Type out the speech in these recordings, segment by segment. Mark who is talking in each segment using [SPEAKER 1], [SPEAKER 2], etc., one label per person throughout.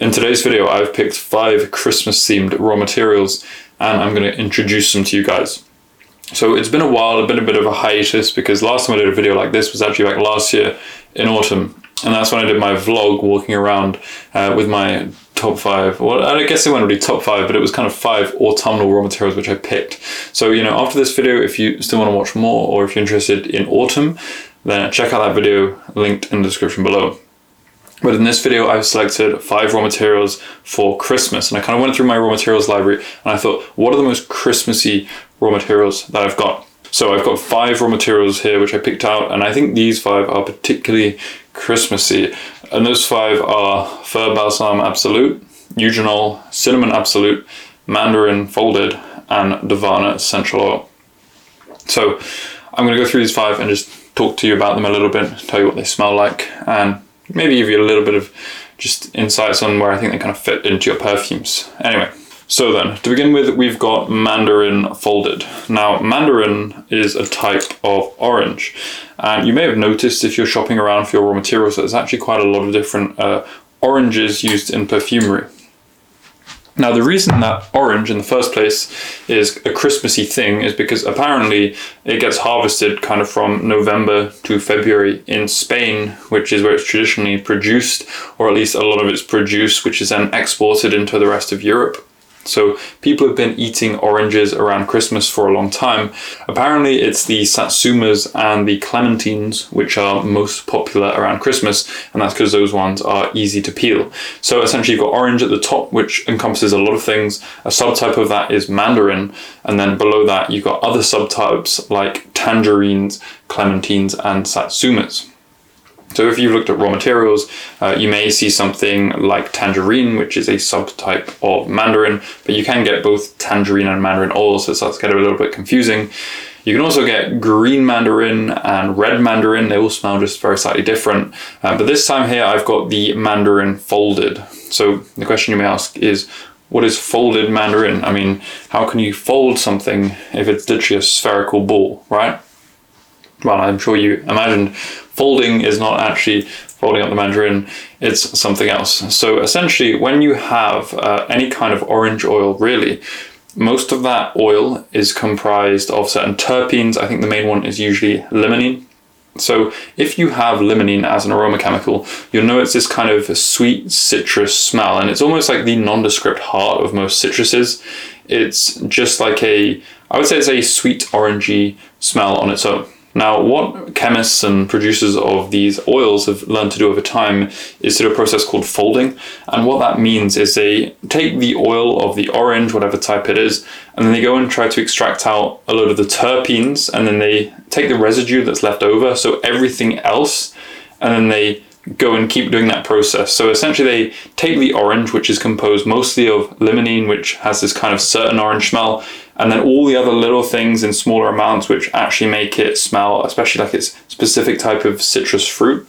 [SPEAKER 1] In today's video, I've picked five Christmas themed raw materials and I'm going to introduce them to you guys. So it's been a while, it's been a bit of a hiatus because last time I did a video like this was actually like last year in autumn. And that's when I did my vlog walking around uh, with my top five. Well, I guess it wasn't really top five, but it was kind of five autumnal raw materials which I picked. So, you know, after this video, if you still want to watch more or if you're interested in autumn, then check out that video linked in the description below. But in this video, I've selected five raw materials for Christmas. And I kind of went through my raw materials library and I thought, what are the most Christmassy raw materials that I've got? So I've got five raw materials here, which I picked out. And I think these five are particularly Christmassy. And those five are Fir Balsam Absolute, Eugenol, Cinnamon Absolute, Mandarin Folded, and Davana Essential Oil. So I'm going to go through these five and just talk to you about them a little bit, tell you what they smell like, and maybe give you a little bit of just insights on where I think they kind of fit into your perfumes. Anyway, so then to begin with, we've got Mandarin Folded. Now, Mandarin is a type of orange, and you may have noticed if you're shopping around for your raw materials, there's actually quite a lot of different uh, oranges used in perfumery. Now, the reason that orange in the first place is a Christmassy thing is because apparently it gets harvested kind of from November to February in Spain, which is where it's traditionally produced, or at least a lot of it's produced, which is then exported into the rest of Europe. So people have been eating oranges around Christmas for a long time. Apparently, it's the satsumas and the clementines which are most popular around Christmas, and that's because those ones are easy to peel. So essentially, you've got orange at the top, which encompasses a lot of things. A subtype of that is mandarin, and then below that, you've got other subtypes like tangerines, clementines, and satsumas. So if you've looked at raw materials, uh, you may see something like tangerine, which is a subtype of mandarin, but you can get both tangerine and mandarin oils, so it starts to get a little bit confusing. You can also get green mandarin and red mandarin. They all smell just very slightly different. Uh, but this time here, I've got the mandarin folded. So the question you may ask is, what is folded mandarin? I mean, how can you fold something if it's literally a spherical ball, right? Well, I'm sure you imagined folding is not actually folding up the mandarin, it's something else. So essentially, when you have uh, any kind of orange oil, really, most of that oil is comprised of certain terpenes. I think the main one is usually limonene. So if you have limonene as an aroma chemical, you'll know it's this kind of sweet citrus smell, and it's almost like the nondescript heart of most citruses. It's just like a, I would say it's a sweet orangey smell on its own. Now, what chemists and producers of these oils have learned to do over time is do a process called folding. And what that means is they take the oil of the orange, whatever type it is, and then they go and try to extract out a load of the terpenes, and then they take the residue that's left over, so everything else, and then they go and keep doing that process. So essentially, they take the orange, which is composed mostly of limonene, which has this kind of certain orange smell, and then all the other little things in smaller amounts, which actually make it smell, especially like it's specific type of citrus fruit.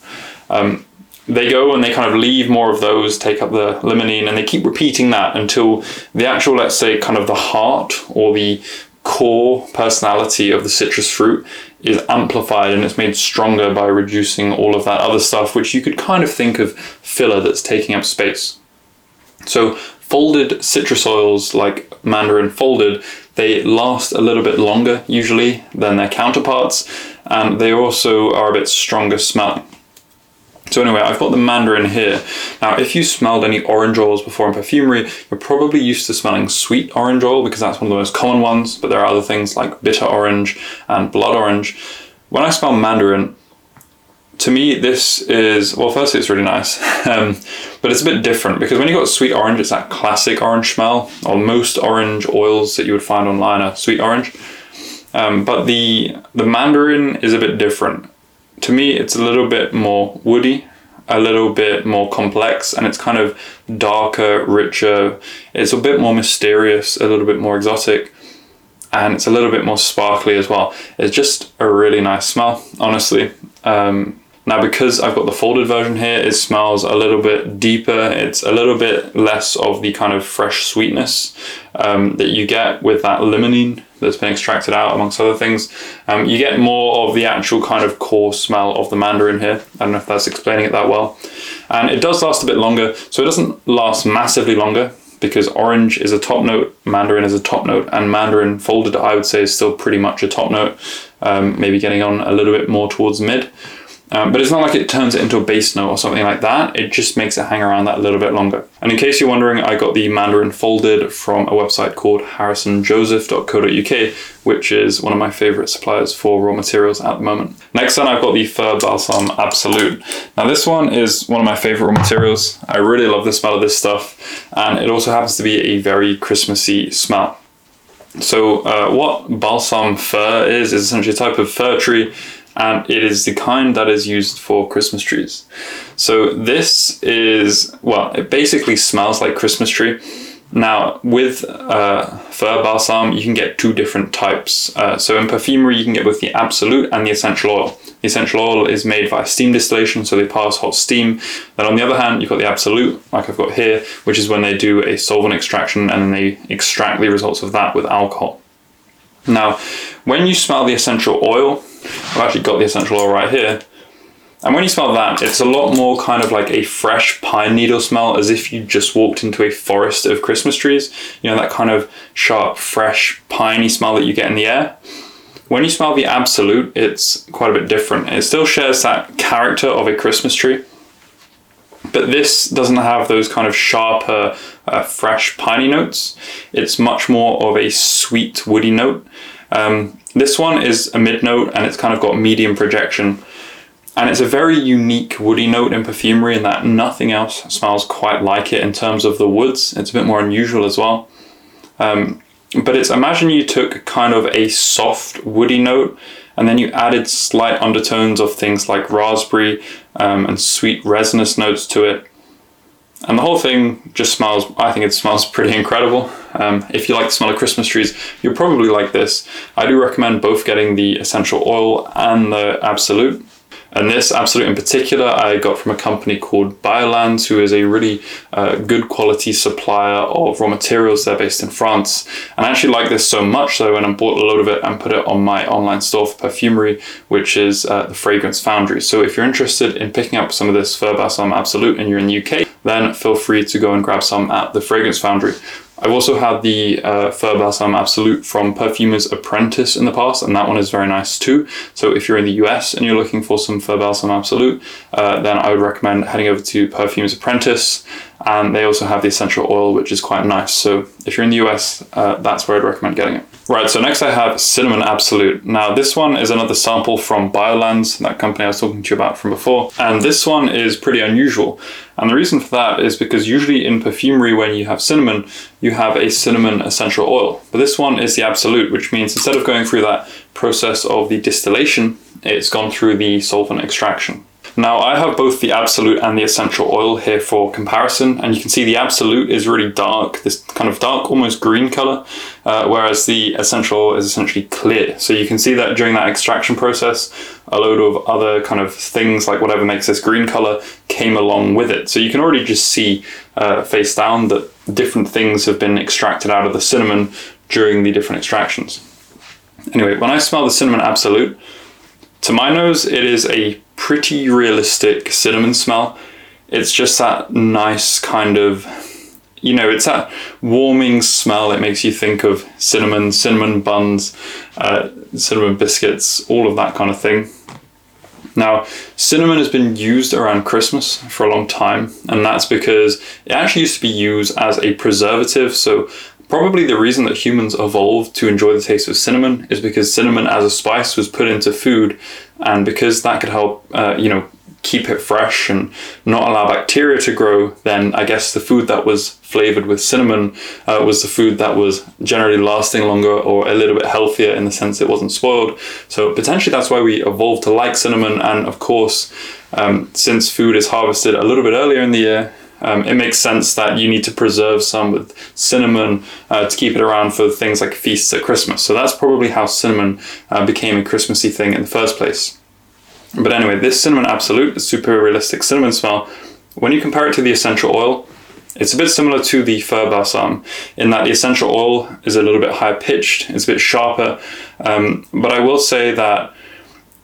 [SPEAKER 1] Um, they go and they kind of leave more of those, take up the limonene, and they keep repeating that until the actual, let's say, kind of the heart or the core personality of the citrus fruit is amplified and it's made stronger by reducing all of that other stuff, which you could kind of think of filler that's taking up space. So, folded citrus oils like mandarin folded, they last a little bit longer usually than their counterparts, and they also are a bit stronger smelling. So anyway, I've got the mandarin here. Now, if you smelled any orange oils before in perfumery, you're probably used to smelling sweet orange oil because that's one of the most common ones, but there are other things like bitter orange and blood orange. When I smell mandarin, to me, this is, well, firstly, it's really nice, um, but it's a bit different because when you got sweet orange, it's that classic orange smell, or most orange oils that you would find online are sweet orange. Um, but the the mandarin is a bit different to me, it's a little bit more woody, a little bit more complex, and it's kind of darker, richer. It's a bit more mysterious, a little bit more exotic, and it's a little bit more sparkly as well. It's just a really nice smell, honestly. Um, now, because I've got the folded version here, it smells a little bit deeper. It's a little bit less of the kind of fresh sweetness um, that you get with that limonene that's been extracted out, amongst other things. Um, you get more of the actual kind of core smell of the mandarin here. I don't know if that's explaining it that well. And it does last a bit longer, so it doesn't last massively longer because orange is a top note, mandarin is a top note, and mandarin folded, I would say, is still pretty much a top note, um, maybe getting on a little bit more towards mid. Um, but it's not like it turns it into a bass note or something like that. It just makes it hang around that a little bit longer. And in case you're wondering, I got the Mandarin folded from a website called harrisonjoseph.co.uk, which is one of my favorite suppliers for raw materials at the moment. Next then I've got the Fir Balsam Absolute. Now this one is one of my favorite raw materials. I really love the smell of this stuff. And it also happens to be a very Christmassy smell. So uh, what balsam fir is, is essentially a type of fir tree and it is the kind that is used for Christmas trees. So this is well, it basically smells like Christmas tree. Now with uh, fir balsam, you can get two different types. Uh, so in perfumery, you can get both the absolute and the essential oil. The essential oil is made via steam distillation, so they pass hot steam. Then on the other hand, you've got the absolute, like I've got here, which is when they do a solvent extraction and then they extract the results of that with alcohol. Now, when you smell the essential oil, I've actually got the essential oil right here. And when you smell that, it's a lot more kind of like a fresh pine needle smell, as if you just walked into a forest of Christmas trees. You know, that kind of sharp, fresh, piney smell that you get in the air. When you smell the Absolute, it's quite a bit different. It still shares that character of a Christmas tree, but this doesn't have those kind of sharper, uh, fresh, piney notes. It's much more of a sweet, woody note. Um, this one is a mid note and it's kind of got medium projection. And it's a very unique woody note in perfumery in that nothing else smells quite like it in terms of the woods. It's a bit more unusual as well. Um, but it's imagine you took kind of a soft woody note and then you added slight undertones of things like raspberry um, and sweet resinous notes to it and the whole thing just smells i think it smells pretty incredible. Um, if you like the smell of christmas trees you'll probably like this. I do recommend both getting the essential oil and the absolute and this absolute in particular, I got from a company called Biolandes, who is a really uh, good quality supplier of raw materials. They're based in France. And I actually like this so much when I bought a load of it and put it on my online store for perfumery, which is uh, the Fragrance Foundry. So if you're interested in picking up some of this Fir Balsam Absolute and you're in the UK, then feel free to go and grab some at the Fragrance Foundry. I've also had the uh, Balsam Absolute from Perfumer's Apprentice in the past, and that one is very nice too. So if you're in the US and you're looking for some Fir Balsam Absolute, uh, then I would recommend heading over to Perfumer's Apprentice. And they also have the essential oil, which is quite nice. So if you're in the US, uh, that's where I'd recommend getting it. Right, so next I have Cinnamon Absolute. Now this one is another sample from Biolandes, that company I was talking to you about from before. And this one is pretty unusual. And the reason for that is because usually in perfumery when you have cinnamon, you have a cinnamon essential oil. But this one is the Absolute, which means instead of going through that process of the distillation, it's gone through the solvent extraction. Now I have both the Absolute and the Essential Oil here for comparison and you can see the Absolute is really dark, this kind of dark almost green color, uh, whereas the Essential is essentially clear. So you can see that during that extraction process, a load of other kind of things like whatever makes this green color came along with it. So you can already just see uh, face down that different things have been extracted out of the cinnamon during the different extractions. Anyway, when I smell the cinnamon absolute, to my nose, it is a pretty realistic cinnamon smell. It's just that nice kind of, you know, it's that warming smell. It makes you think of cinnamon, cinnamon buns, uh, cinnamon biscuits, all of that kind of thing. Now, cinnamon has been used around Christmas for a long time, and that's because it actually used to be used as a preservative. So, probably the reason that humans evolved to enjoy the taste of cinnamon is because cinnamon as a spice was put into food and because that could help uh, you know keep it fresh and not allow bacteria to grow then i guess the food that was flavored with cinnamon uh, was the food that was generally lasting longer or a little bit healthier in the sense it wasn't spoiled so potentially that's why we evolved to like cinnamon and of course um, since food is harvested a little bit earlier in the year um, it makes sense that you need to preserve some with cinnamon uh, to keep it around for things like feasts at Christmas. So that's probably how cinnamon uh, became a Christmassy thing in the first place. But anyway, this cinnamon absolute, super realistic cinnamon smell, when you compare it to the essential oil, it's a bit similar to the fir balsam in that the essential oil is a little bit higher pitched, it's a bit sharper. Um, but I will say that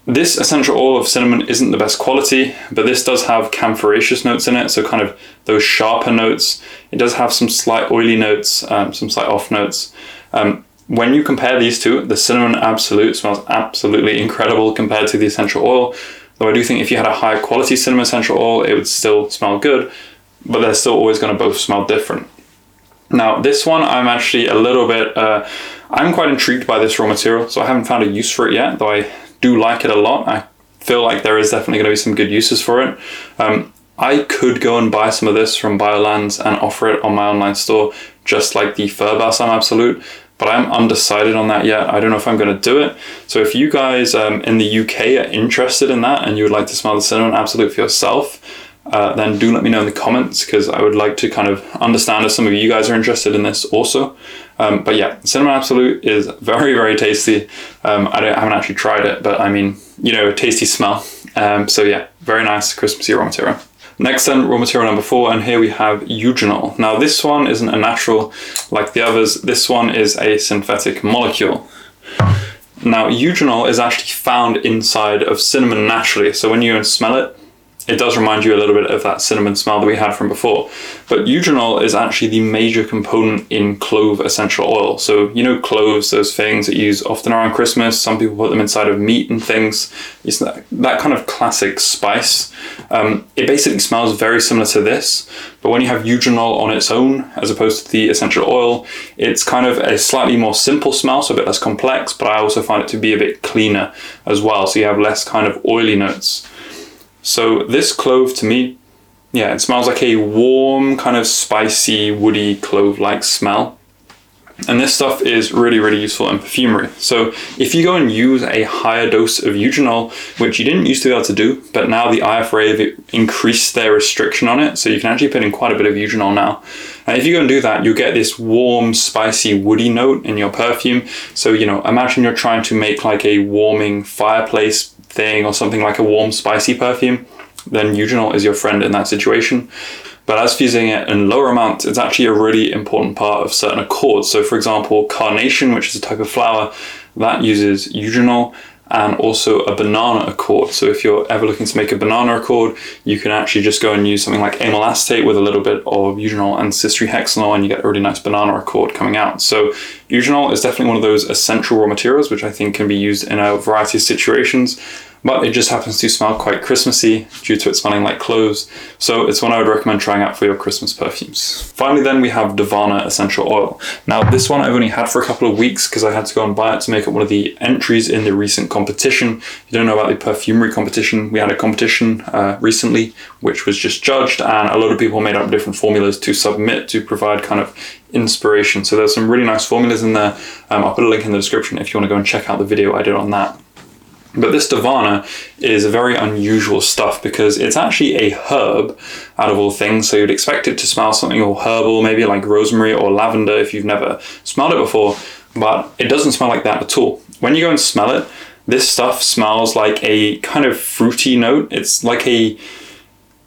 [SPEAKER 1] this essential oil of cinnamon isn't the best quality, but this does have camphoraceous notes in it, so kind of those sharper notes. It does have some slight oily notes, um, some slight off notes. Um, when you compare these two, the cinnamon absolute smells absolutely incredible compared to the essential oil. Though I do think if you had a high quality cinnamon essential oil, it would still smell good, but they're still always going to both smell different. Now, this one I'm actually a little bit, uh, I'm quite intrigued by this raw material, so I haven't found a use for it yet, though I do like it a lot. I feel like there is definitely going to be some good uses for it. Um, I could go and buy some of this from Biolandes and offer it on my online store, just like the Fir Balsam Absolute, but I'm undecided on that yet. I don't know if I'm going to do it. So if you guys um, in the UK are interested in that and you would like to smell the cinnamon absolute for yourself, uh, then do let me know in the comments because I would like to kind of understand if some of you guys are interested in this also. Um, but yeah, cinnamon absolute is very very tasty. Um, I, I, haven't actually tried it, but I mean you know tasty smell. Um, so yeah, very nice Christmassy raw material. Next then, raw material number four, and here we have eugenol. Now this one isn't a natural like the others, this one is a synthetic molecule. Now eugenol is actually found inside of cinnamon naturally, so when you smell it, it does remind you a little bit of that cinnamon smell that we had from before. But eugenol is actually the major component in clove essential oil. So, you know, cloves, those things that you use often around Christmas, some people put them inside of meat and things. It's that, that kind of classic spice. Um, it basically smells very similar to this, but when you have eugenol on its own, as opposed to the essential oil, it's kind of a slightly more simple smell, so a bit less complex, but I also find it to be a bit cleaner as well. So you have less kind of oily notes. So this clove to me, yeah, it smells like a warm, kind of spicy, woody clove-like smell. And this stuff is really, really useful in perfumery. So if you go and use a higher dose of eugenol, which you didn't used to be able to do, but now the IFRA have increased their restriction on it, so you can actually put in quite a bit of eugenol now. And if you go and do that, you'll get this warm, spicy, woody note in your perfume. So, you know, imagine you're trying to make like a warming fireplace thing or something like a warm, spicy perfume, then eugenol is your friend in that situation. But as for using it in lower amounts, it's actually a really important part of certain accords. So, for example, carnation, which is a type of flower, that uses eugenol and also a banana accord. So if you're ever looking to make a banana accord, you can actually just go and use something like amyl acetate with a little bit of eugenol and cis-3-hexenol and you get a really nice banana accord coming out. So eugenol is definitely one of those essential raw materials which I think can be used in a variety of situations but it just happens to smell quite Christmassy due to it smelling like cloves. So it's one I would recommend trying out for your Christmas perfumes. Finally, then we have Davana essential oil. Now, this one I've only had for a couple of weeks because I had to go and buy it to make it one of the entries in the recent competition. You don't know about the perfumery competition, we had a competition uh, recently which was just judged, and a lot of people made up different formulas to submit to provide kind of inspiration. So there's some really nice formulas in there. Um, I'll put a link in the description if you want to go and check out the video I did on that. But this Davana is a very unusual stuff because it's actually a herb out of all things. So you'd expect it to smell something all herbal, maybe like rosemary or lavender if you've never smelled it before, but it doesn't smell like that at all. When you go and smell it, this stuff smells like a kind of fruity note. It's like a,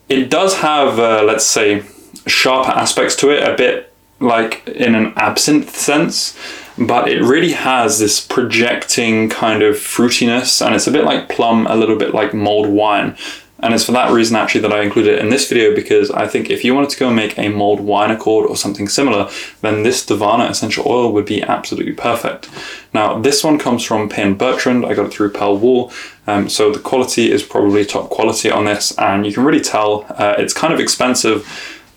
[SPEAKER 1] it does have, uh, let's say, sharper aspects to it, a bit like in an absinthe sense but it really has this projecting kind of fruitiness and it's a bit like plum, a little bit like mulled wine. And it's for that reason actually that I included it in this video because I think if you wanted to go and make a mulled wine accord or something similar, then this Davana essential oil would be absolutely perfect. Now this one comes from Payan Bertrand, I got it through Pell Wall, um, so the quality is probably top quality on this and you can really tell uh, it's kind of expensive,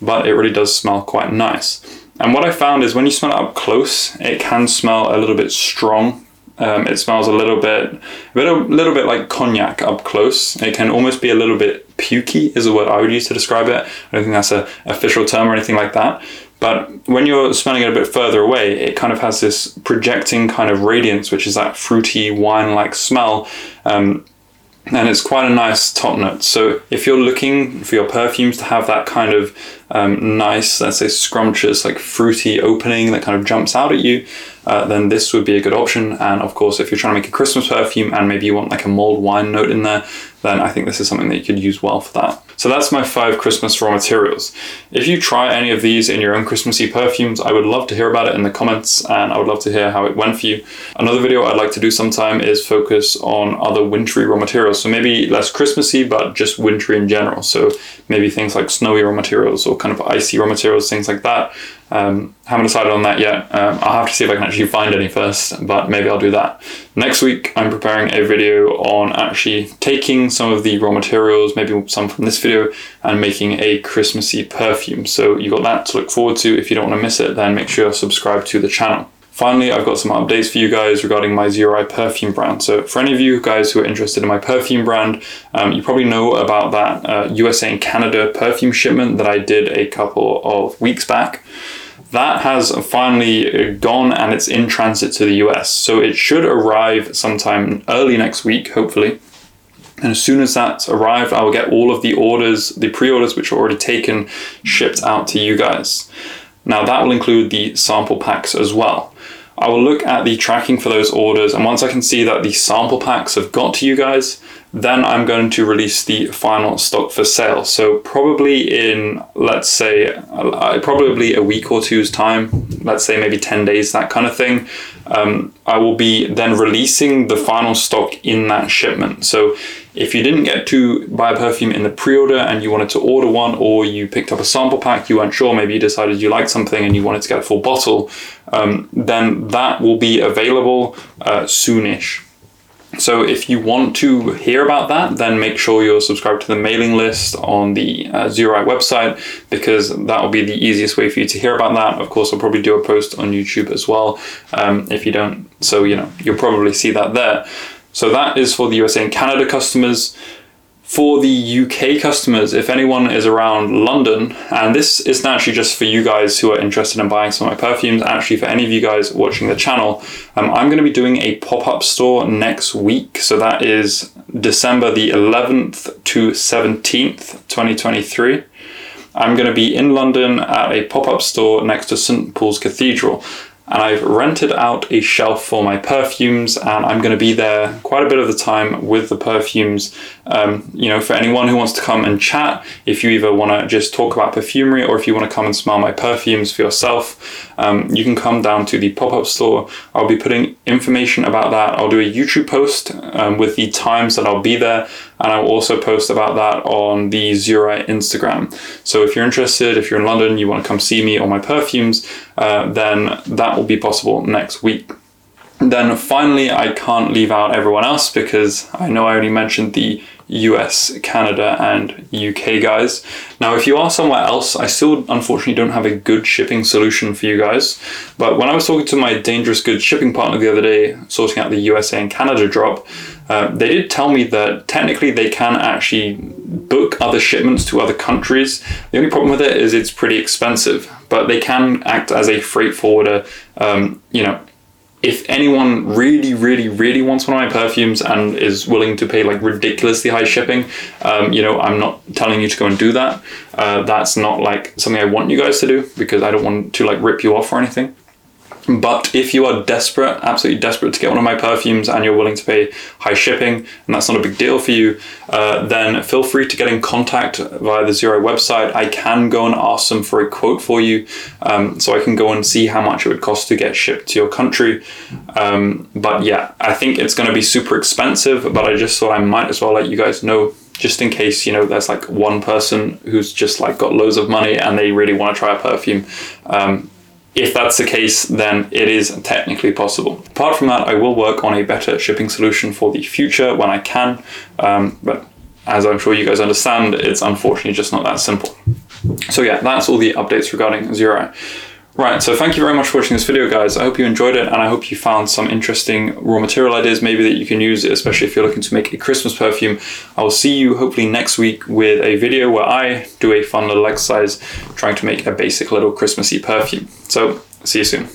[SPEAKER 1] but it really does smell quite nice. And what I found is when you smell it up close, it can smell a little bit strong. Um, it smells a little bit, a little, little bit like cognac up close. It can almost be a little bit pukey, is the word I would use to describe it. I don't think that's an official term or anything like that. But when you're smelling it a bit further away, it kind of has this projecting kind of radiance, which is that fruity wine like smell. Um, and it's quite a nice top note. So if you're looking for your perfumes to have that kind of um, nice, let's say scrumptious, like fruity opening that kind of jumps out at you, uh, then this would be a good option. And of course, if you're trying to make a Christmas perfume and maybe you want like a mulled wine note in there, then I think this is something that you could use well for that. So that's my five Christmas raw materials. If you try any of these in your own Christmassy perfumes, I would love to hear about it in the comments and I would love to hear how it went for you. Another video I'd like to do sometime is focus on other wintry raw materials. So maybe less Christmassy, but just wintry in general. So maybe things like snowy raw materials or kind of icy raw materials, things like that. Um, haven't decided on that yet. Um, I'll have to see if I can actually find any first, but maybe I'll do that. Next week, I'm preparing a video on actually taking some of the raw materials, maybe some from this video, and making a Christmassy perfume. So you've got that to look forward to. If you don't want to miss it, then make sure you subscribe to the channel. Finally, I've got some updates for you guys regarding my Zurai perfume brand. So, for any of you guys who are interested in my perfume brand, um, you probably know about that uh, USA and Canada perfume shipment that I did a couple of weeks back. That has finally gone and it's in transit to the US. So, it should arrive sometime early next week, hopefully. And as soon as that's arrived, I will get all of the orders, the pre orders which are already taken, shipped out to you guys. Now, that will include the sample packs as well. I will look at the tracking for those orders, and once I can see that the sample packs have got to you guys, then I'm going to release the final stock for sale. So probably in, let's say, uh, probably a week or two's time, let's say maybe 10 days, that kind of thing, um, I will be then releasing the final stock in that shipment. So if you didn't get to buy a perfume in the pre-order and you wanted to order one or you picked up a sample pack, you weren't sure, maybe you decided you liked something and you wanted to get a full bottle, um, then that will be available uh, soonish. So if you want to hear about that, then make sure you're subscribed to the mailing list on the uh, website because that will be the easiest way for you to hear about that. Of course, I'll probably do a post on YouTube as well um, if you don't. So, you know, you'll probably see that there. So that is for the USA and Canada customers. For the UK customers, if anyone is around London, and this isn't actually just for you guys who are interested in buying some of my perfumes, actually for any of you guys watching the channel, um, I'm going to be doing a pop up store next week. So that is December the 11th to 17th, 2023. I'm going to be in London at a pop up store next to St. Paul's Cathedral and I've rented out a shelf for my perfumes and I'm going to be there quite a bit of the time with the perfumes. Um, you know for anyone who wants to come and chat if you either want to just talk about perfumery or if you want to come and smell my perfumes for yourself um, you can come down to the pop-up store. I'll be putting information about that. I'll do a YouTube post um, with the times that I'll be there and I'll also post about that on the Zurai Instagram. So if you're interested, if you're in London, you want to come see me or my perfumes, uh, then that will be possible next week. Then finally, I can't leave out everyone else because I know I only mentioned the US, Canada, and UK guys. Now, if you are somewhere else, I still unfortunately don't have a good shipping solution for you guys. But when I was talking to my Dangerous Goods shipping partner the other day, sorting out the USA and Canada drop, uh, they did tell me that technically they can actually book other shipments to other countries. The only problem with it is it's pretty expensive, but they can act as a freight forwarder. Um, you know, if anyone really, really, really wants one of my perfumes and is willing to pay like ridiculously high shipping, um, you know, I'm not telling you to go and do that. Uh, that's not like something I want you guys to do because I don't want to like rip you off or anything. But if you are desperate, absolutely desperate to get one of my perfumes and you're willing to pay high shipping, and that's not a big deal for you, uh, then feel free to get in contact via the Zurai website. I can go and ask them for a quote for you um, so I can go and see how much it would cost to get shipped to your country. Um, but yeah, I think it's going to be super expensive, but I just thought I might as well let you guys know just in case you know there's like one person who's just like got loads of money and they really want to try a perfume um, if that's the case, then it is technically possible. Apart from that, I will work on a better shipping solution for the future when I can, um, but as I'm sure you guys understand, it's unfortunately just not that simple. So yeah, that's all the updates regarding Zurai. Right, so thank you very much for watching this video, guys. I hope you enjoyed it, and I hope you found some interesting raw material ideas maybe that you can use, especially if you're looking to make a Christmas perfume. I will see you hopefully next week with a video where I do a fun little exercise trying to make a basic little Christmassy perfume. So, see you soon.